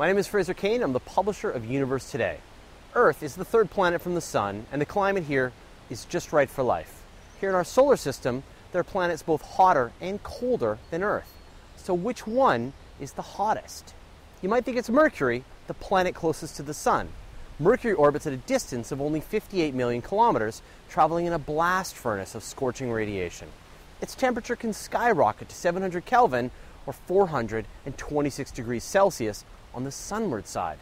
My name is Fraser Cain. I'm the publisher of Universe Today. Earth is the third planet from the Sun, and the climate here is just right for life. Here in our solar system, there are planets both hotter and colder than Earth. So, which one is the hottest? You might think it's Mercury, the planet closest to the Sun. Mercury orbits at a distance of only 58 million kilometers, traveling in a blast furnace of scorching radiation. Its temperature can skyrocket to 700 Kelvin or 426 degrees Celsius on the sunward side.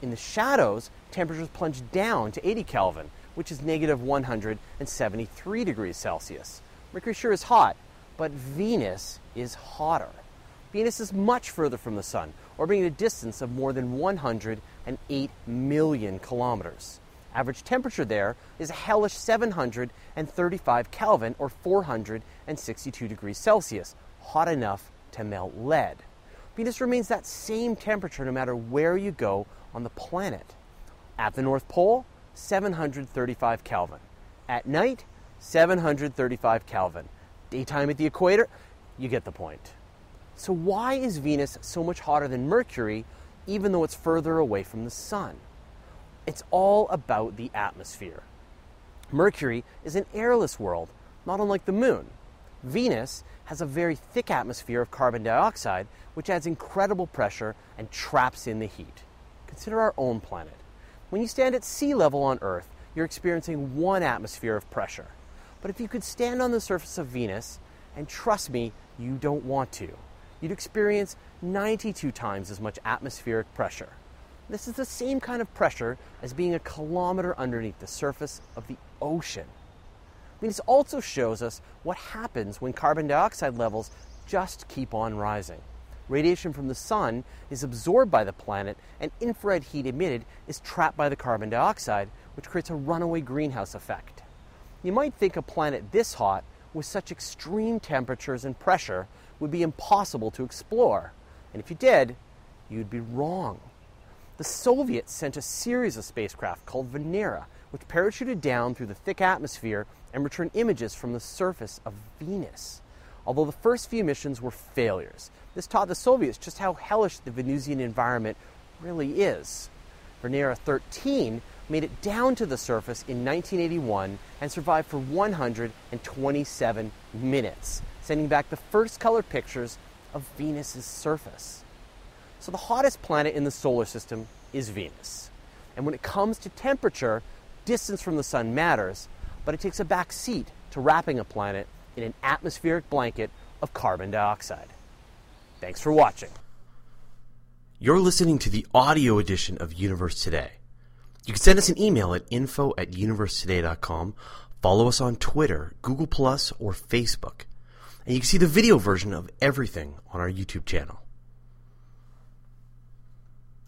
In the shadows, temperatures plunge down to 80 Kelvin, which is negative 173 degrees Celsius. Mercury sure is hot, but Venus is hotter. Venus is much further from the Sun, orbiting at a distance of more than 108 million kilometers. Average temperature there is a hellish 735 Kelvin or 462 degrees Celsius, hot enough to melt lead. Venus remains that same temperature no matter where you go on the planet. At the North Pole, 735 Kelvin. At night, 735 Kelvin. Daytime at the equator, you get the point. So, why is Venus so much hotter than Mercury, even though it's further away from the Sun? It's all about the atmosphere. Mercury is an airless world, not unlike the Moon. Venus has a very thick atmosphere of carbon dioxide, which adds incredible pressure and traps in the heat. Consider our own planet. When you stand at sea level on Earth, you're experiencing one atmosphere of pressure. But if you could stand on the surface of Venus, and trust me, you don't want to, you'd experience 92 times as much atmospheric pressure. This is the same kind of pressure as being a kilometer underneath the surface of the ocean. Venus also shows us what happens when carbon dioxide levels just keep on rising. Radiation from the sun is absorbed by the planet, and infrared heat emitted is trapped by the carbon dioxide, which creates a runaway greenhouse effect. You might think a planet this hot, with such extreme temperatures and pressure, would be impossible to explore. And if you did, you'd be wrong. The Soviets sent a series of spacecraft called Venera, which parachuted down through the thick atmosphere and returned images from the surface of Venus. Although the first few missions were failures, this taught the Soviets just how hellish the Venusian environment really is. Venera 13 made it down to the surface in 1981 and survived for 127 minutes, sending back the first color pictures of Venus's surface. So the hottest planet in the solar system is Venus. And when it comes to temperature, distance from the sun matters, but it takes a back seat to wrapping a planet in an atmospheric blanket of carbon dioxide. Thanks for watching. You're listening to the audio edition of Universe Today. You can send us an email at info at universetoday.com, follow us on Twitter, Google or Facebook, and you can see the video version of everything on our YouTube channel.